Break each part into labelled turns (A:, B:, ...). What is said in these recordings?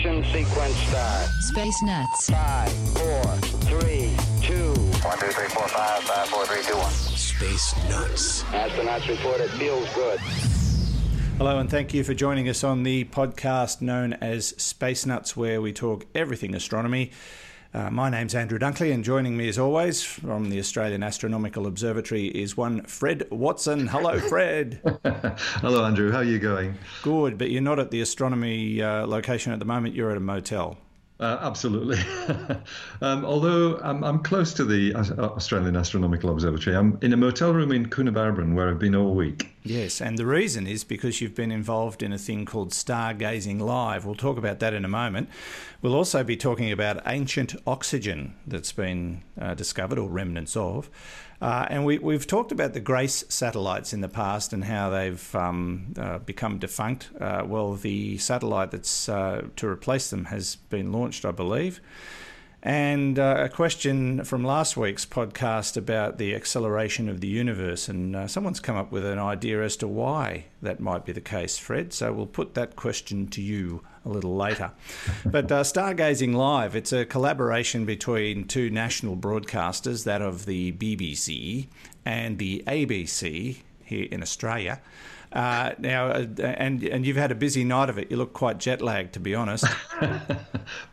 A: ignition sequence start.
B: Space Nuts.
A: 5, 4, 3, 2.
C: 1, 2, 3, 4, 5, 5, 4, 3, 2, 1.
D: Space Nuts.
A: Astronauts report it feels good.
E: Hello, and thank you for joining us on the podcast known as Space Nuts, where we talk everything astronomy. Uh, my name's Andrew Dunkley, and joining me as always from the Australian Astronomical Observatory is one Fred Watson. Hello, Fred.
F: Hello, Andrew. How are you going?
E: Good, but you're not at the astronomy uh, location at the moment, you're at a motel.
F: Uh, absolutely. um, although I'm, I'm, close to the Australian Astronomical Observatory, I'm in a motel room in Coonabarabran where I've been all week.
E: Yes, and the reason is because you've been involved in a thing called Stargazing Live. We'll talk about that in a moment. We'll also be talking about ancient oxygen that's been uh, discovered, or remnants of. Uh, and we, we've talked about the GRACE satellites in the past and how they've um, uh, become defunct. Uh, well, the satellite that's uh, to replace them has been launched, I believe. And uh, a question from last week's podcast about the acceleration of the universe, and uh, someone's come up with an idea as to why that might be the case, Fred. So we'll put that question to you a little later. but uh, Stargazing Live, it's a collaboration between two national broadcasters, that of the BBC and the ABC here in Australia. Uh, now, uh, and and you've had a busy night of it. You look quite jet lagged, to be honest.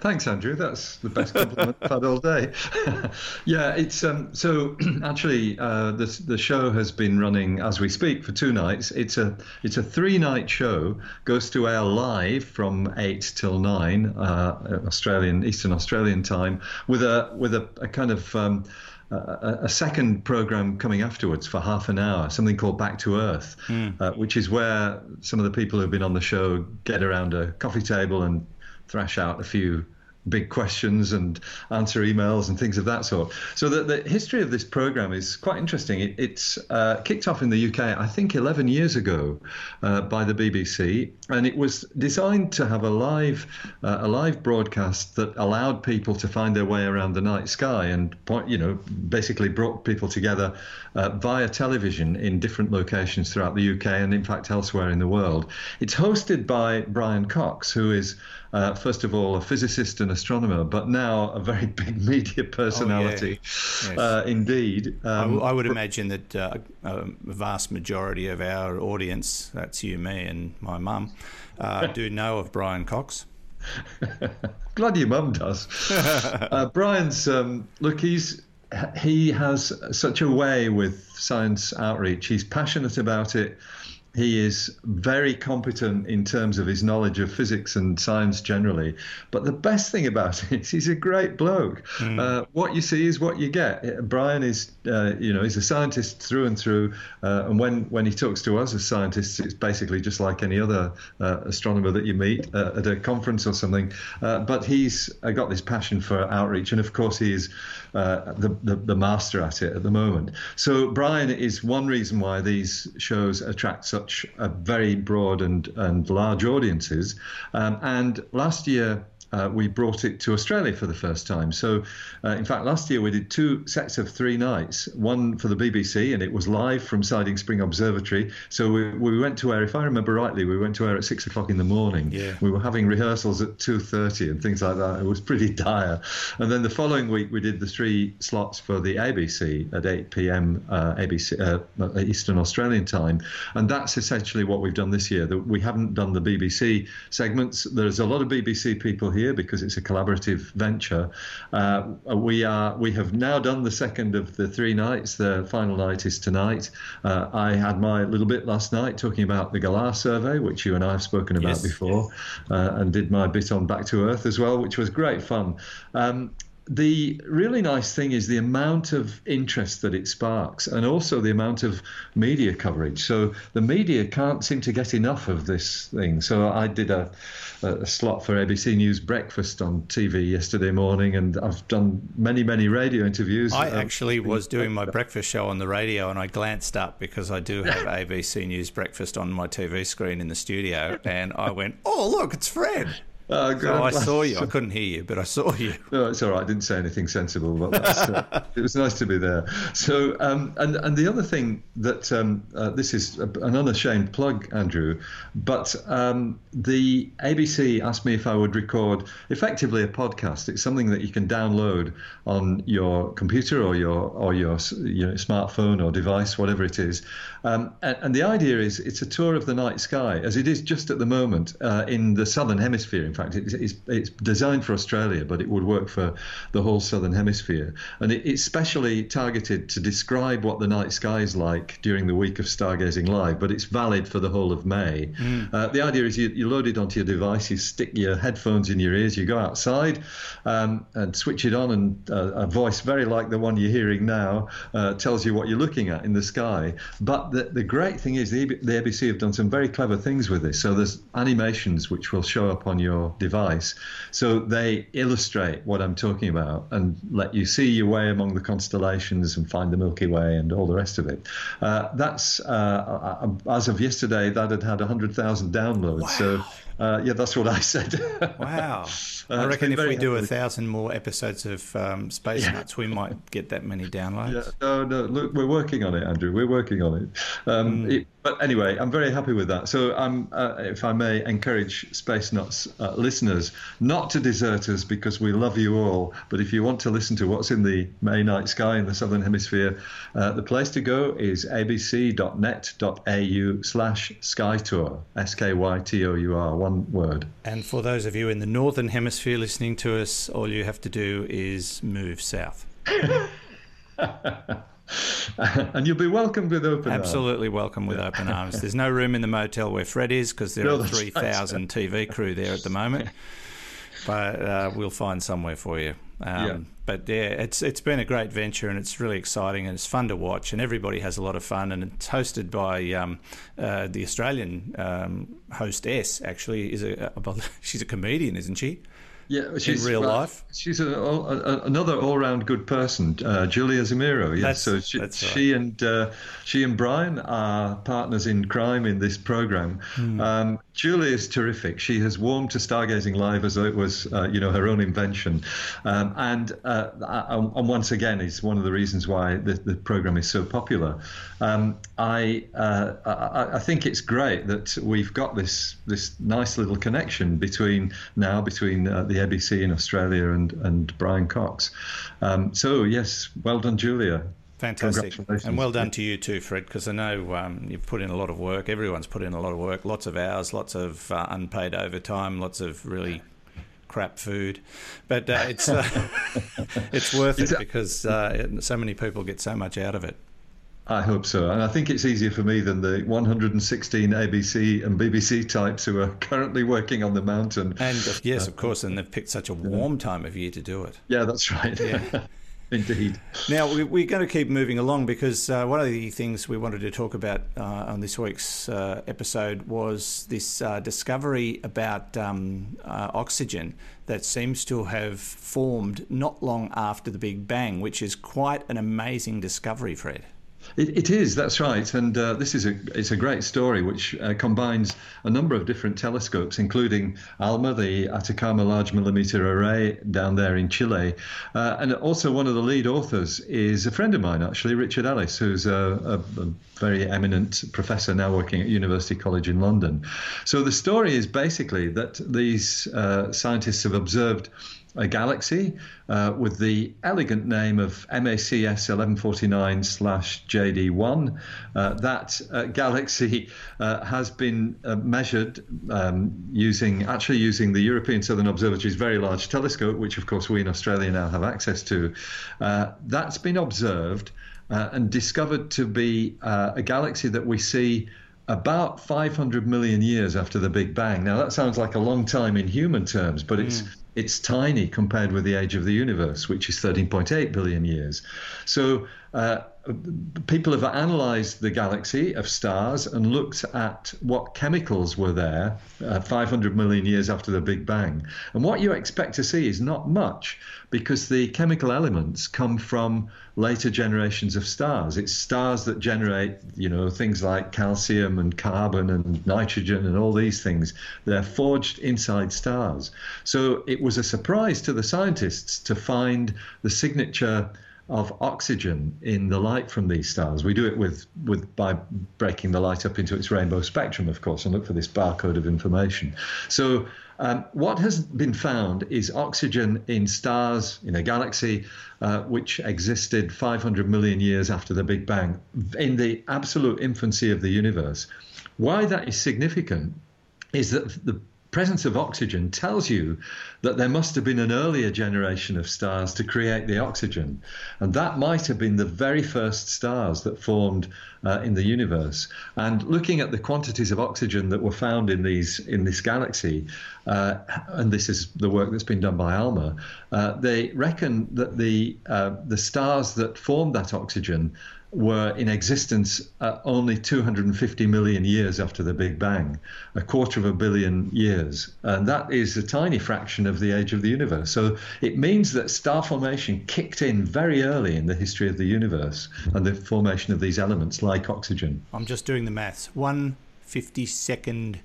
F: Thanks, Andrew. That's the best compliment I've had all day. yeah, it's um, so actually uh, the the show has been running as we speak for two nights. It's a it's a three night show. Goes to air live from eight till nine uh, Australian Eastern Australian time with a with a, a kind of um, a, a, second program coming afterwards for half an hour, something called Back to Earth, mm. uh, which is where some of the people who've been on the show get around a coffee table and thrash out a few big questions and answer emails and things of that sort. So the, the history of this program is quite interesting. It, it's uh, kicked off in the UK, I think, 11 years ago uh, by the BBC, and it was designed to have a live uh, a live broadcast that allowed people to find their way around the night sky and point, you know, basically brought people together uh, via television in different locations throughout the UK and in fact elsewhere in the world. It's hosted by Brian Cox, who is uh, first of all, a physicist and astronomer, but now a very big media personality. Oh, yeah. yes. uh, indeed.
E: Um, I, I would imagine that uh, a vast majority of our audience, that's you, me, and my mum, uh, do know of Brian Cox.
F: Glad your mum does. Uh, Brian's, um, look, he's he has such a way with science outreach. He's passionate about it he is very competent in terms of his knowledge of physics and science generally. But the best thing about it is he's a great bloke. Mm. Uh, what you see is what you get. Brian is, uh, you know, he's a scientist through and through. Uh, and when, when he talks to us as scientists, it's basically just like any other uh, astronomer that you meet uh, at a conference or something. Uh, but he's got this passion for outreach. And of course, he is the, the, the master at it at the moment. So Brian is one reason why these shows attract such such a very broad and, and large audiences. Um, and last year, uh, we brought it to Australia for the first time. So, uh, in fact, last year we did two sets of three nights, one for the BBC, and it was live from Siding Spring Observatory. So we, we went to air, if I remember rightly, we went to air at six o'clock in the morning.
E: Yeah.
F: We were having rehearsals at 2.30 and things like that. It was pretty dire. And then the following week we did the three slots for the ABC at 8 p.m. Uh, ABC uh, Eastern Australian time. And that's essentially what we've done this year. We haven't done the BBC segments. There's a lot of BBC people here year because it's a collaborative venture. Uh, we are we have now done the second of the three nights. The final night is tonight. Uh, I had my little bit last night talking about the GALAH survey, which you and I have spoken about yes, before, yes. Uh, and did my bit on Back to Earth as well, which was great fun. Um, the really nice thing is the amount of interest that it sparks and also the amount of media coverage. So the media can't seem to get enough of this thing. So I did a, a slot for ABC News Breakfast on TV yesterday morning, and I've done many, many radio interviews.
E: I um, actually was doing my breakfast show on the radio and I glanced up because I do have ABC News Breakfast on my TV screen in the studio, and I went, oh, look, it's Fred. Uh, so I saw you. I couldn't hear you, but I saw you.
F: No, it's all right. I didn't say anything sensible, but uh, it was nice to be there. So, um, and and the other thing that um, uh, this is an unashamed plug, Andrew, but um, the ABC asked me if I would record effectively a podcast. It's something that you can download on your computer or your or your, your smartphone or device, whatever it is. Um, and, and, the idea is it's a tour of the night sky, as it is just at the moment uh, in the southern hemisphere in fact. It's, it's, it's, designed for Australia, but it would work for the whole southern hemisphere. And it, it's specially targeted to describe what the night sky is like during the week of stargazing live, but it's valid for the whole of May. Mm. Uh, the idea is you, you, load it onto your device, you stick your headphones in your ears, you go outside um, and switch it on, and uh, a voice very like the one you're hearing now uh, tells you what you're looking at in the sky. But the, the great thing is the, the ABC have done some very clever things with this. So there's animations which will show up on your device. So they illustrate what I'm talking about and let you see your way among the constellations and find the Milky Way and all the rest of it. Uh, that's uh, as of yesterday, that had had 100,000 downloads. Wow. So uh, yeah, that's what I said.
E: wow. Uh, I reckon if we do a thousand more episodes of um, Space yeah. Nuts, we might get that many downloads.
F: Yeah, no, no, look, we're working on it, Andrew. We're working on it. Um, mm. it but anyway, I'm very happy with that. So, I'm, uh, if I may encourage Space Nuts uh, listeners not to desert us because we love you all. But if you want to listen to what's in the May night sky in the Southern Hemisphere, uh, the place to go is abc.net.au slash skytour, S K Y T O U R, one word.
E: And for those of you in the Northern Hemisphere listening to us, all you have to do is move south.
F: and you'll be welcomed with open
E: Absolutely arms. welcome with open arms. There's no room in the motel where Fred is because there no, are 3,000 right. TV crew there at the moment. But uh, we'll find somewhere for you. Um, yeah. But yeah, it's it's been a great venture and it's really exciting and it's fun to watch and everybody has a lot of fun and it's hosted by um, uh, the Australian um, hostess. Actually, is a, a she's a comedian, isn't she?
F: Yeah, she's
E: in real life.
F: She's a, a, another all-round good person, uh, Julia Zemiro. Yeah, so she, right. she and uh, she and Brian are partners in crime in this program. Hmm. Um, Julie is terrific. She has warmed to stargazing live as though it was, uh, you know, her own invention, um, and uh, and once again, is one of the reasons why the, the program is so popular. Um, I, uh, I, I think it's great that we've got this this nice little connection between now between uh, the ABC in Australia and and Brian Cox. Um, so yes, well done, Julia.
E: Fantastic. And well done to you too, Fred, because I know um, you've put in a lot of work. Everyone's put in a lot of work, lots of hours, lots of uh, unpaid overtime, lots of really crap food. But uh, it's uh, it's worth it because uh, so many people get so much out of it.
F: I hope so. And I think it's easier for me than the 116 ABC and BBC types who are currently working on the mountain.
E: And uh, yes, of course, and they've picked such a warm time of year to do it.
F: Yeah, that's right. Yeah. Indeed.
E: Now, we, are going to keep moving along because uh, one of the things we wanted to talk about uh, on this week's uh, episode was this uh, discovery about um, uh, oxygen that seems to have formed not long after the Big Bang, which is quite an amazing discovery, Fred.
F: It, it is, that's right, and uh, this is a it's a great story which uh, combines a number of different telescopes, including ALMA, the Atacama Large Millimeter Array down there in Chile, uh, and also one of the lead authors is a friend of mine, actually, Richard Ellis, who's a, a, a very eminent professor now working at University College in London. So the story is basically that these uh, scientists have observed a galaxy uh, with the elegant name of MACS 1149 JD1. Uh, that uh, galaxy uh, has been uh, measured um, using, actually using the European Southern Observatory's very large telescope, which of course we in Australia now have access to. Uh, that's been observed and discovered to be a galaxy that we see about 500 million years after the Big Bang. Now, that sounds like a long time in human terms, but it's mm it's tiny compared with the age of the universe, which is 13.8 billion years. So uh, people have analyzed the galaxy of stars and looked at what chemicals were there uh, 500 million years after the Big Bang. And what you expect to see is not much because the chemical elements come from later generations of stars. It's stars that generate, you know, things like calcium and carbon and nitrogen and all these things. They're forged inside stars. So it was a surprise to the scientists to find the signature of oxygen in the light from these stars. We do it with, with by breaking the light up into its rainbow spectrum, of course, and look for this barcode of information. So um, what has been found is oxygen in stars in a galaxy uh, which existed 500 million years after the Big Bang, in the absolute infancy of the universe. Why that is significant is that the presence of oxygen tells you that there must have been an earlier generation of stars to create the oxygen. And that might have been the very first stars that formed uh, in the universe. And looking at the quantities of oxygen that were found in these in this galaxy, uh, and this is the work that's been done by ALMA, uh, they reckon that the uh, the stars that formed that oxygen were in existence uh, only 250 million years after the Big Bang, a quarter of a billion years. And that is a tiny fraction of the age of the universe. So it means that star formation kicked in very early in the history of the universe and the formation of these elements like oxygen.
E: I'm just doing the maths. One fifty second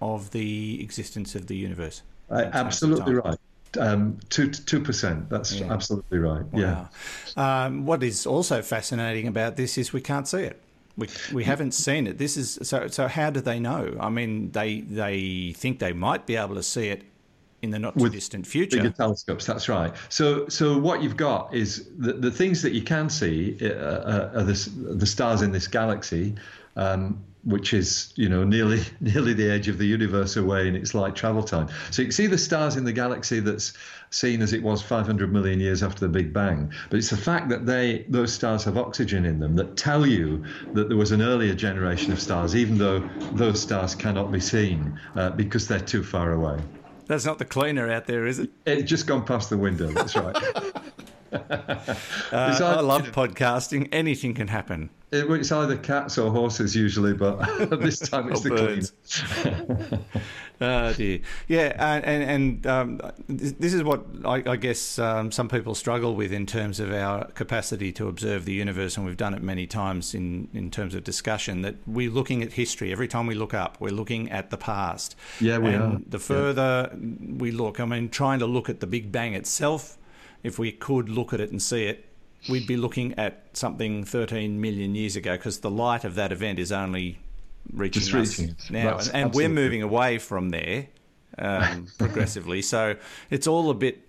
E: of the existence of the universe.
F: Uh, absolutely right. Um, two two percent. That's yeah. absolutely right. Wow.
E: Yeah. Um, what is also fascinating about this is we can't see it. We, we haven't seen it. This is so. So how do they know? I mean, they they think they might be able to see it in the not too distant future.
F: Bigger telescopes. That's right. So so what you've got is the, the things that you can see uh, uh are the the stars in this galaxy. Um, which is you know nearly nearly the edge of the universe away in its light travel time. So you can see the stars in the galaxy that's seen as it was 500 million years after the Big Bang. But it's the fact that they those stars have oxygen in them that tell you that there was an earlier generation of stars, even though those stars cannot be seen uh, because they're too far away.
E: That's not the cleaner out there, is it?
F: It's just gone past the window. That's right.
E: uh, I love podcasting. Anything can happen.
F: It, it's either cats or horses usually, but this time it's the birds. clean.
E: oh dear, yeah, and and, and um, this is what I, I guess um, some people struggle with in terms of our capacity to observe the universe, and we've done it many times in in terms of discussion. That we're looking at history every time we look up. We're looking at the past.
F: Yeah, we and are.
E: The further yeah. we look, I mean, trying to look at the Big Bang itself, if we could look at it and see it, we'd be looking at something 13 million years ago because the light of that event is only reaching Just us reaching now, That's and, we're moving away from there um, progressively. So it's all a bit,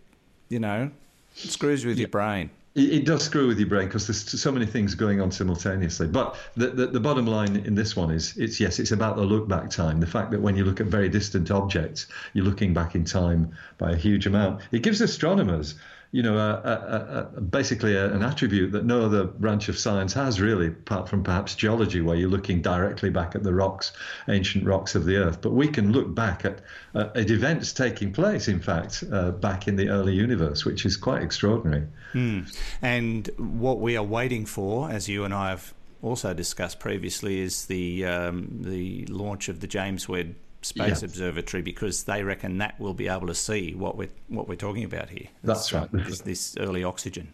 E: you know, screws with yeah. your brain.
F: It, it, does screw with your brain because there's so many things going on simultaneously. But the, the, the bottom line in this one is, it's yes, it's about the look back time. The fact that when you look at very distant objects, you're looking back in time by a huge amount. It gives astronomers you know, a, a, a, basically an attribute that no other branch of science has really, apart from perhaps geology, where you're looking directly back at the rocks, ancient rocks of the Earth. But we can look back at, uh, at events taking place, in fact, uh, back in the early universe, which is quite extraordinary.
E: Hmm. And what we are waiting for, as you and I have also discussed previously, is the um, the launch of the James Webb Space Observatory because they reckon that will be able to see what we're what we're talking about here.
F: That's right.
E: This, this, early oxygen.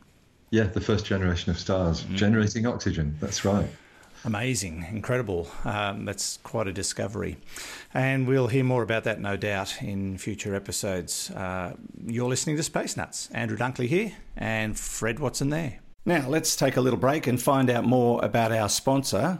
F: Yeah, the first generation of stars mm. generating oxygen. That's right.
E: Amazing, incredible. Um, that's quite a discovery. And we'll hear more about that, no doubt, in future episodes. Uh, you're listening to Space Nuts. Andrew Dunkley here, and Fred Watson there. Now, let's take a little break and find out more about our sponsor,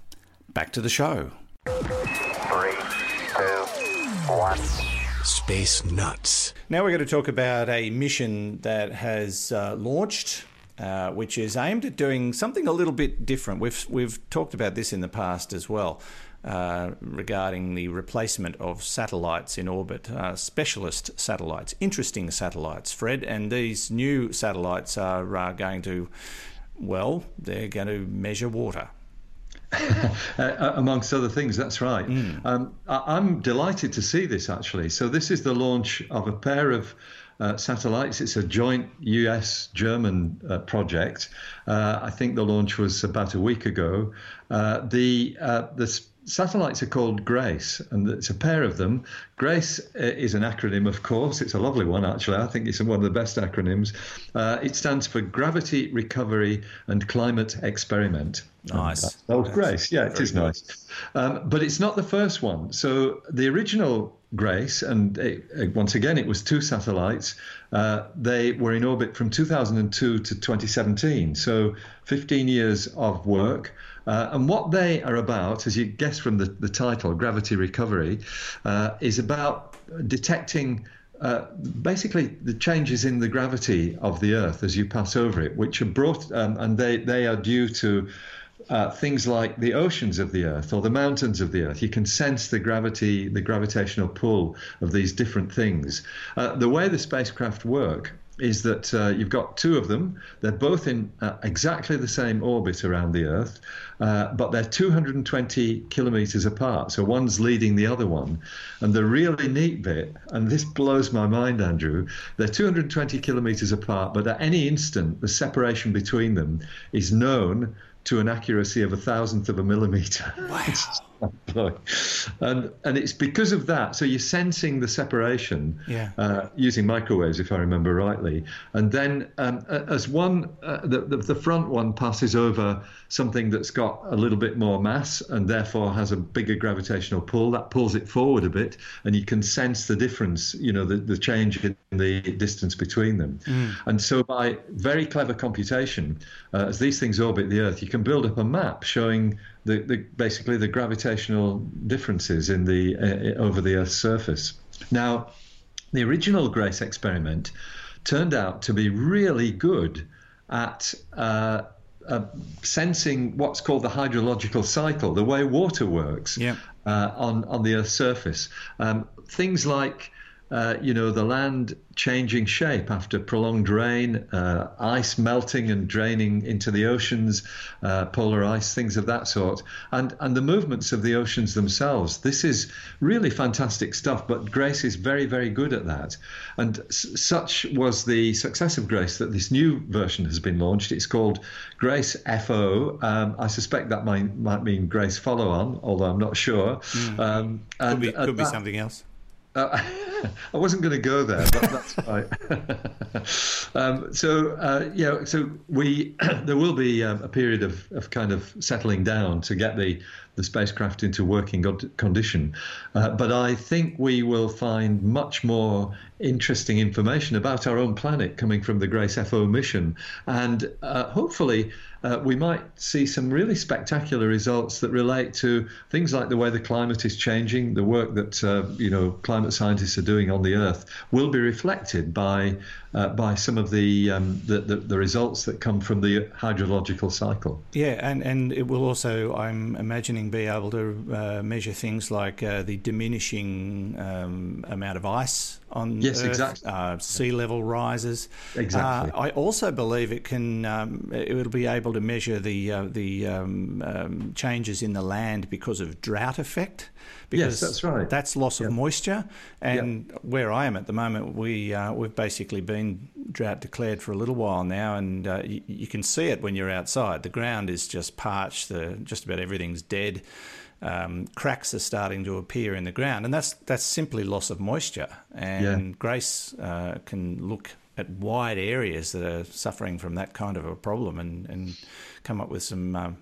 E: back to the show.
C: Three, two, one.
D: Space Nuts.
E: Now we're going to talk about a mission that has uh, launched. Uh, which is aimed at doing something a little bit different. We've we've talked about this in the past as well, uh, regarding the replacement of satellites in orbit, uh, specialist satellites, interesting satellites, Fred. And these new satellites are uh, going to, well, they're going to measure water.
F: Uh, amongst other things, that's right. Mm. Um, I- I'm delighted to see this actually. So, this is the launch of a pair of uh, satellites. It's a joint US German uh, project. Uh, I think the launch was about a week ago. Uh, the, uh, the satellites are called GRACE, and it's a pair of them. GRACE uh, is an acronym, of course. It's a lovely one, actually. I think it's one of the best acronyms. Uh, it stands for Gravity Recovery and Climate Experiment.
E: Nice.
F: Oh, GRACE. Yeah, it is nice. Um, but it's not the first one. So the original GRACE, and it, once again, it was two satellites. Uh, they were in orbit from 2002 to 2017. So 15 years of work. Uh, and what they are about, as you guess from the, the title, Gravity Recovery, uh, is about detecting uh, basically the changes in the gravity of the Earth as you pass over it, which are brought, um, and they, they are due to uh, things like the oceans of the Earth or the mountains of the Earth. You can sense the gravity, the gravitational pull of these different things. Uh, the way the spacecraft work is that uh, you've got two of them. They're both in uh, exactly the same orbit around the Earth, uh, but they're 220 kilometers apart. So one's leading the other one. And the really neat bit, and this blows my mind, Andrew, they're 220 kilometers apart, but at any instant, the separation between them is known to an accuracy of a thousandth of a millimeter.
E: Wow.
F: and and it's because of that. So you're sensing the separation
E: Yeah.
F: uh, using microwaves, if I remember rightly. And then um, as one, uh, the, the the front one passes over something that's got a little bit more mass and therefore has a bigger gravitational pull, that pulls it forward a bit, and you can sense the difference. You know, the the change in the distance between them. And so by very clever computation, uh, as these things orbit the Earth, you can build up a map showing the, the basically the gravitational differences in the uh, over the Earth's surface. Now, the original Grace experiment turned out to be really good at uh, uh, sensing what's called the hydrological cycle, the way water works
E: Yeah.
F: uh, on on the Earth's surface. Um, things like uh, you know the land changing shape after prolonged rain, uh, ice melting and draining into the oceans, uh, polar ice, things of that sort, and and the movements of the oceans themselves. This is really fantastic stuff. But Grace is very very good at that, and s- such was the success of Grace that this new version has been launched. It's called Grace FO. Um, I suspect that might might mean Grace Follow On, although I'm not sure. Um,
E: Could be, could be
F: that-
E: something else.
F: Uh, I wasn't going to go there, but that's right. um, so uh, yeah, so we there will be um, a period of, of kind of settling down to get the the spacecraft into working condition, uh, but I think we will find much more interesting information about our own planet coming from the Grace FO mission, and uh, hopefully. Uh, we might see some really spectacular results that relate to things like the way the climate is changing, the work that uh, you know climate scientists are doing on the Earth will be reflected by uh, by some of the, um, the, the the results that come from the hydrological cycle.
E: Yeah, and, and it will also, I'm imagining, be able to uh, measure things like uh, the diminishing um, amount of ice on
F: Yes,
E: Earth,
F: exactly.
E: uh, sea level rises.
F: Exactly.
E: Uh, I also believe it can, um, it will be able to measure the uh, the um, um, changes in the land because of drought effect. Because
F: that's right.
E: That's loss of moisture, and where I am at the moment, we uh, we've basically been drought declared for a little while now, and uh, you, you can see it when you're outside. The ground is just parched. The just about everything's dead. Um, cracks are starting to appear in the ground, and that's that's simply loss of moisture. And Grace uh, can look at wide areas that are suffering from that kind of a problem, and and come up with some. Um,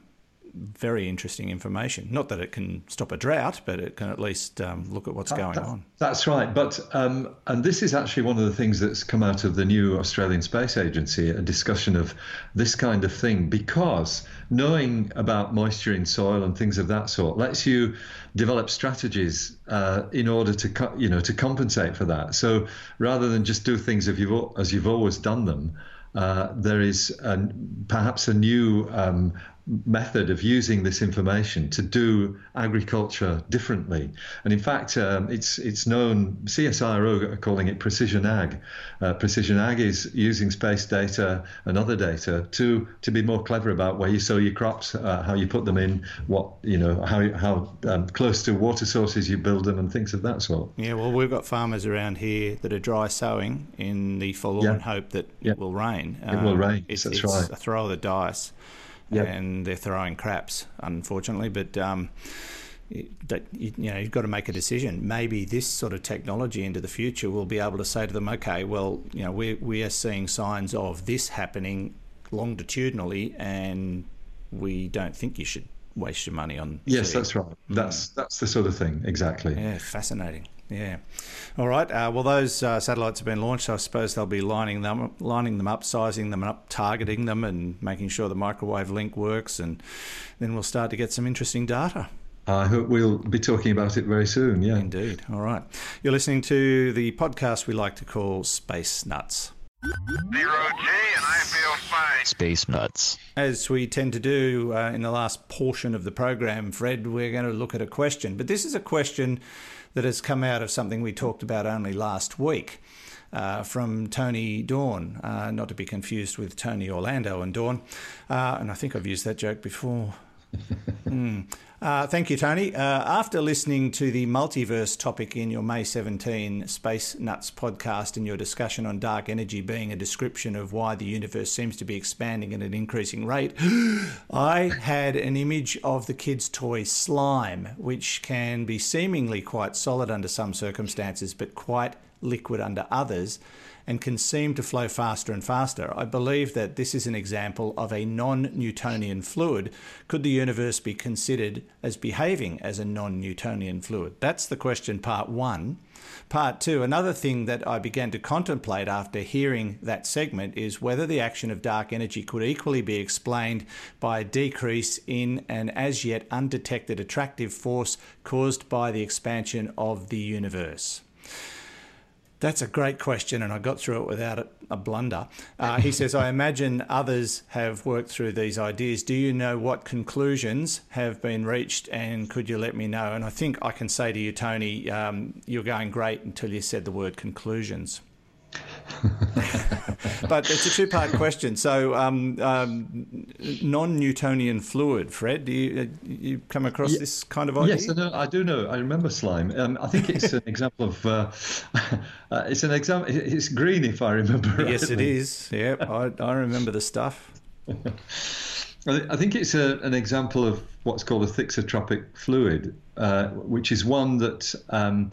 E: very interesting information. Not that it can stop a drought, but it can at least um, look at what's going
F: That-
E: on.
F: That's right. But um, and this is actually one of the things that's come out of the new Australian Space Agency, a discussion of this kind of thing, because knowing about moisture in soil and things of that sort lets you develop strategies uh, in order to co- you know to compensate for that. So rather than just do things as you've as you've always done them. Uh, there is an, perhaps a new um, method of using this information to do agriculture differently. And in fact, um, it's it's known. CSIRO are calling it precision ag. Uh, precision ag is using space data and other data to to be more clever about where you sow your crops, uh, how you put them in, what you know, how how um, close to water sources you build them, and things of that sort.
E: Yeah, well, we've got farmers around here that are dry sowing in the forlorn
F: Yeah.
E: hope that
F: Yeah.
E: it will rain.
F: It will rain,
E: It's,
F: that's
E: it's
F: right.
E: a throw of the dice,
F: Yeah.
E: and they're throwing craps, unfortunately. But um, that you, know, you've got to make a decision. Maybe this sort of technology into the future will be able to say to them, okay, well, you know, we we are seeing signs of this happening longitudinally, and we don't think you should waste your money on.
F: Yes,
E: seeing-
F: that's right. That's that's the sort of thing exactly.
E: yeah, fascinating. Yeah. All right. Uh, well, those uh, satellites have been launched. I suppose they'll be lining them, lining them up, sizing them up, targeting them, and making sure the microwave link works. And then we'll start to get some interesting data.
F: I hope we'll be talking about it very soon. Yeah.
E: Indeed. All right. You're listening to the podcast we like to call Space Nuts.
C: Zero G, and I feel fine.
G: Space Nuts.
E: As we tend to do uh, in the last portion of the program, Fred, we're going to look at a question. But this is a question that has come out of something we talked about only last week uh, from Tony Dawn, uh, not to be confused with Tony Orlando and Dawn. Uh, and I think I've used that joke before. Hmm. Uh, thank you, Tony. Uh, after listening to the multiverse topic in your May 17 Space Nuts podcast and your discussion on dark energy being a description of why the universe seems to be expanding at an increasing rate, I had an image of the kid's toy slime, which can be seemingly quite solid under some circumstances, but quite liquid under others and can seem to flow faster and faster. I believe that this is an example of a non Newtonian fluid. Could the universe be considered as behaving as a non Newtonian fluid? That's the question, part one. Part two, another thing that I began to contemplate after hearing that segment is whether the action of dark energy could equally be explained by a decrease in an as yet undetected attractive force caused by the expansion of the universe. That's a great question, and I got through it without a, blunder. Uh, he says, I imagine others have worked through these ideas. Do you know what conclusions have been reached, and could you let me know? And I think I can say to you, Tony, um, you're going great until you said the word conclusions. but it's a two part question. So, um, um, non Newtonian fluid, Fred, do you, uh, you come across yeah, this kind of idea?
F: Yes, I, know, I do know. I remember slime. Um, I think it's an example of. Uh, uh, it's an example. It's green, if I remember right.
E: Yes, it is. Yeah, I, I remember the stuff.
F: I think it's a, an example of what's called a thixotropic fluid, uh, which is one that um,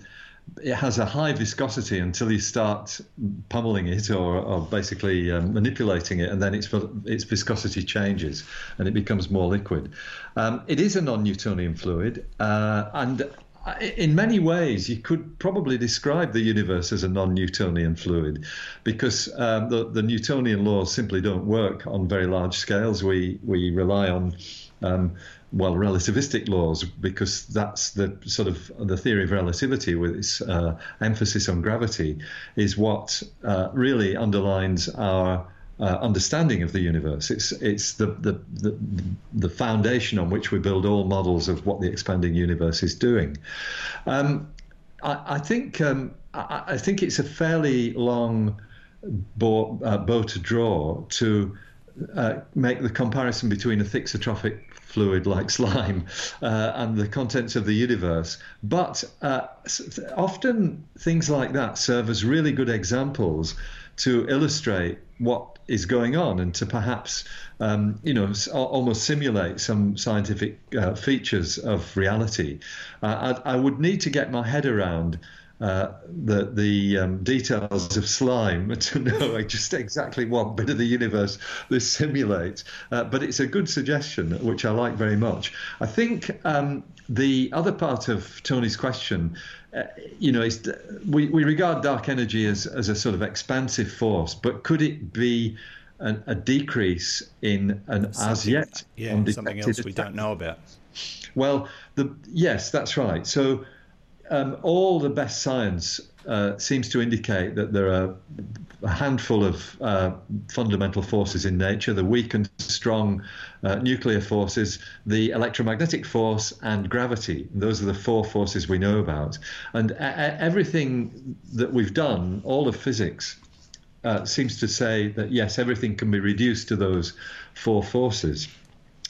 F: it has a high viscosity until you start pummeling it or, or basically um, manipulating it, and then its its viscosity changes and it becomes more liquid. Um, it is a non-Newtonian fluid, uh, and in many ways, you could probably describe the universe as a non-Newtonian fluid, because um, the, the Newtonian laws simply don't work on very large scales. We we rely on um, well, relativistic laws, because that's the sort of the theory of relativity with its uh, emphasis on gravity, is what uh, really underlines our uh, understanding of the universe. It's it's the, the, the the foundation on which we build all models of what the expanding universe is doing. Um, I, I, think um, I, I, think it's a fairly long bow, uh, bow to draw to uh, make the comparison between a thixotropic fluid like slime uh, and the contents of the universe. But uh, often things like that serve as really good examples to illustrate what is going on and to perhaps um, you know almost simulate some scientific uh, features of reality. Uh, I, I, would need to get my head around uh, the the um, details of slime to know just exactly what bit of the universe this simulates. Uh, but it's a good suggestion, which I like very much. I think um, the other part of Tony's question, uh, you know, is we, we regard dark energy as, as a sort of expansive force, but could it be an, a decrease in an something, as yet
E: yeah, something else we don't know about?
F: Well, the yes, that's right. So um, all the best science uh, seems to indicate that there are a handful of uh, fundamental forces in nature the weak and strong uh, nuclear forces, the electromagnetic force, and gravity. Those are the four forces we know about. And a- everything that we've done, all of physics, uh, seems to say that yes, everything can be reduced to those four forces.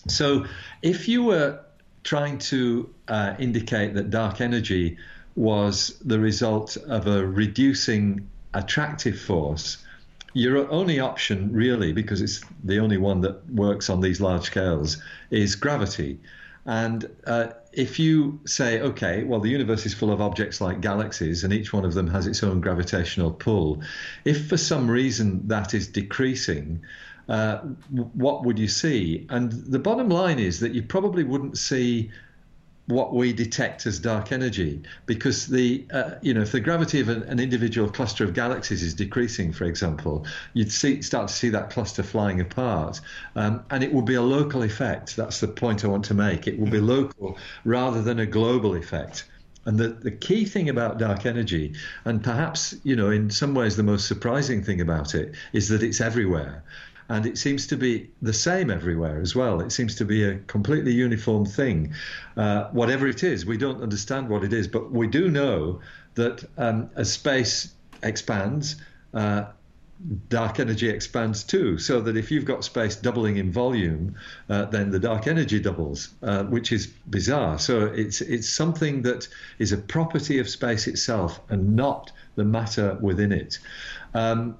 F: So if you were trying to uh, indicate that dark energy was the result of a reducing attractive force, your only option, really, because it's the only one that works on these large scales, is gravity. And uh, if you say, okay, well, the universe is full of objects like galaxies, and each one of them has its own gravitational pull, if for some reason that is decreasing, uh, what would you see? And the bottom line is that you probably wouldn't see what we detect as dark energy because the uh, you know if the gravity of an, an, individual cluster of galaxies is decreasing for example you'd see start to see that cluster flying apart. Um, and it will be a local effect. That's the point i want to make. It will be local rather than a global effect. And the, the key thing about dark energy, and perhaps, you know, in some ways the most surprising thing about it, is that it's everywhere and it seems to be the same everywhere as well. It seems to be a completely uniform thing. Uh, whatever it is, we don't understand what it is, but we do know that um, as space expands, uh, dark energy expands too, so that if you've got space doubling in volume, uh, then the dark energy doubles, uh, which is bizarre. So it's it's something that is a property of space itself and not the matter within it. Um,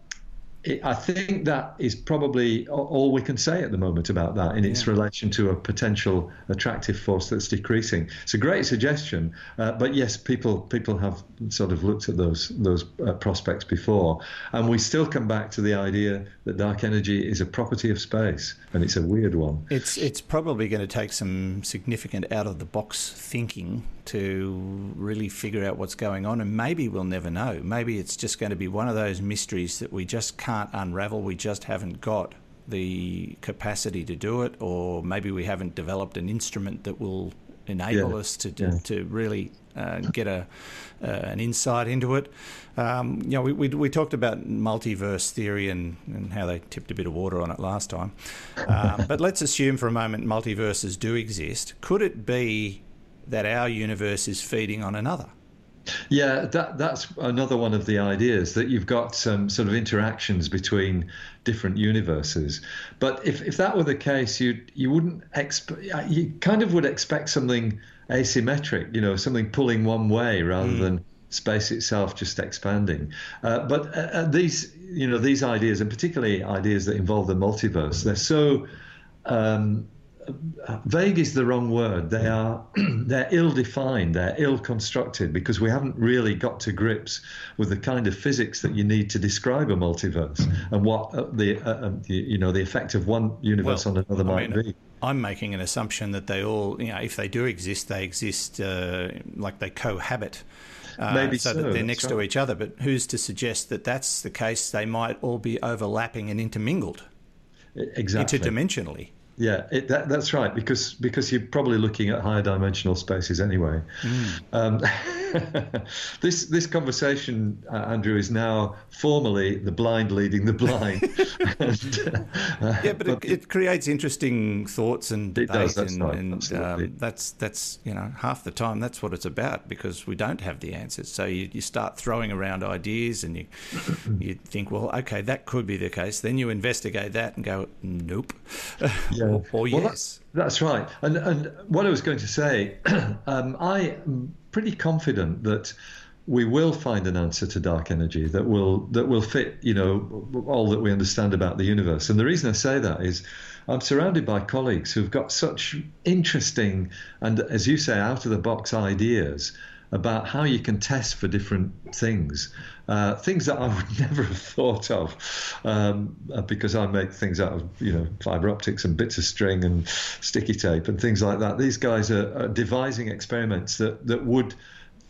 F: I think that is probably all we can say at the moment about that in its yeah. relation to a potential attractive force that's decreasing. It's a great suggestion, uh, but yes, people people have sort of looked at those those uh, prospects before, and we still come back to the idea that dark energy is a property of space, and it's a weird one.
E: It's it's probably going to take some significant out of the box thinking to really figure out what's going on, and maybe we'll never know. Maybe it's just going to be one of those mysteries that we just can't unravel. We just haven't got the capacity to do it, or maybe we haven't developed an instrument that will enable yeah. us to, to, yeah. to really uh, get a uh, an insight into it. Um, you know, we, we, we, talked about multiverse theory and, and how they tipped a bit of water on it last time. Um, but let's assume for a moment multiverses do exist. Could it be that our universe is feeding on another?
F: Yeah, that that's another one of the ideas that you've got some sort of interactions between different universes. But if, if that were the case, you you wouldn't expect you kind of would expect something asymmetric, you know, something pulling one way rather mm. than space itself just expanding. Uh, but uh, uh, these you know these ideas, and particularly ideas that involve the multiverse, they're so um, vague is the wrong word. They are they're ill-defined. They're ill-constructed because we haven't really got to grips with the kind of physics that you need to describe a multiverse and what uh, the, uh, um, the, you know the effect of one universe well, on another I might mean, be.
E: I'm making an assumption that they all, you know, if they do exist, they exist uh, like they cohabit.
F: Uh, Maybe so,
E: so, that they're
F: next
E: right. to each other. But who's to suggest that that's the case? They might all be overlapping and intermingled.
F: Exactly.
E: Interdimensionally.
F: Yeah, it, that, that's right because because you're probably looking at higher dimensional spaces anyway. Mm. Um, this this conversation, uh, Andrew, is now formally the blind leading the blind.
E: and, uh, yeah, but, but it, it, creates interesting thoughts and debate,
F: does, that's
E: and,
F: right,
E: and um, that's that's you know half the time that's what it's about because we don't have the answers. So you, you start throwing around ideas and you you think, well, okay, that could be the case. Then you investigate that and go, nope. Yeah or, or well,
F: yes. That's, that's, right. And, and what I was going to say, um, I am pretty confident that we will find an answer to dark energy that will that will fit, you know, all that we understand about the universe. And the reason I say that is. I'm surrounded by colleagues who've got such interesting and, as you say, out of the box ideas about how you can test for different things, uh, things that I would never have thought of, um, uh, because I make things out of you know fiber optics and bits of string and sticky tape and things like that. These guys are, are devising experiments that that would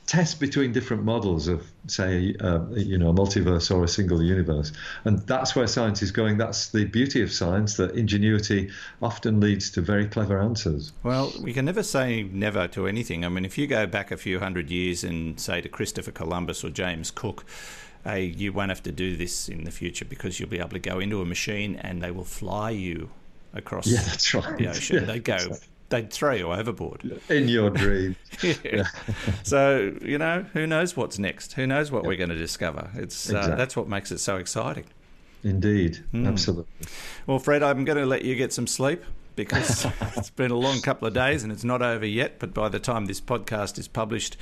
F: test between different models of, say, uh, you know, a multiverse or a single universe. And that's where science is going. That's the beauty of science, that ingenuity often leads to very clever answers.
E: Well, we can never say never to anything. I mean, if you go back a few hundred years and say to Christopher Columbus or James Cook, hey, you won't have to do this in the future because you'll be able to go into a machine and they will fly you across
F: yeah, that's right.
E: the ocean.
F: Yeah,
E: they go they'd throw you overboard.
F: In your dream.
E: yeah. so, you know, who knows what's next? Who knows what we're going to discover? It's uh, exactly. uh, That's what makes it so exciting.
F: Indeed. Mm. Absolutely.
E: Well, Fred, I'm going to let you get some sleep because it's been a long couple of days and it's not over yet. But by the time this podcast is published,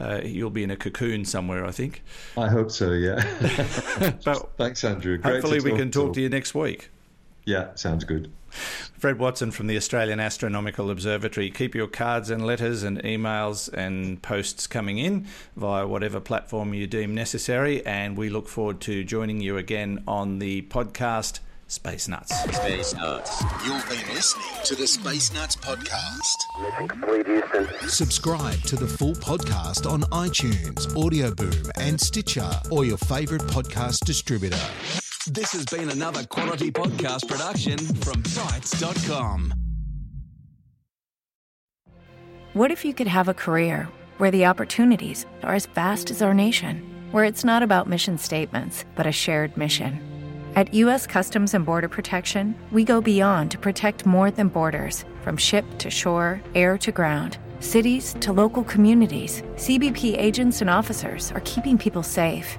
E: uh, you'll be in a cocoon somewhere, I think.
F: I hope so, yeah. but Thanks, Andrew.
E: Great hopefully, we can talk to you next week.
F: Yeah, sounds good.
E: Fred Watson from the Australian Astronomical Observatory. Keep your cards and letters and emails and posts coming in via whatever platform you deem necessary. And we look forward to joining you again on the podcast Space Nuts.
D: Space Nuts. You've been listening to the Space Nuts podcast. Subscribe to the full podcast on iTunes, Audio Boom, and Stitcher, or your favourite podcast distributor. This has been another quality podcast production from Bitesz.com.
G: What if you could have a career where the opportunities are as vast as our nation, where it's not about mission statements, but a shared mission? At U.S. Customs and Border Protection, we go beyond to protect more than borders from ship to shore, air to ground. Cities to local communities, CBP agents and officers are keeping people safe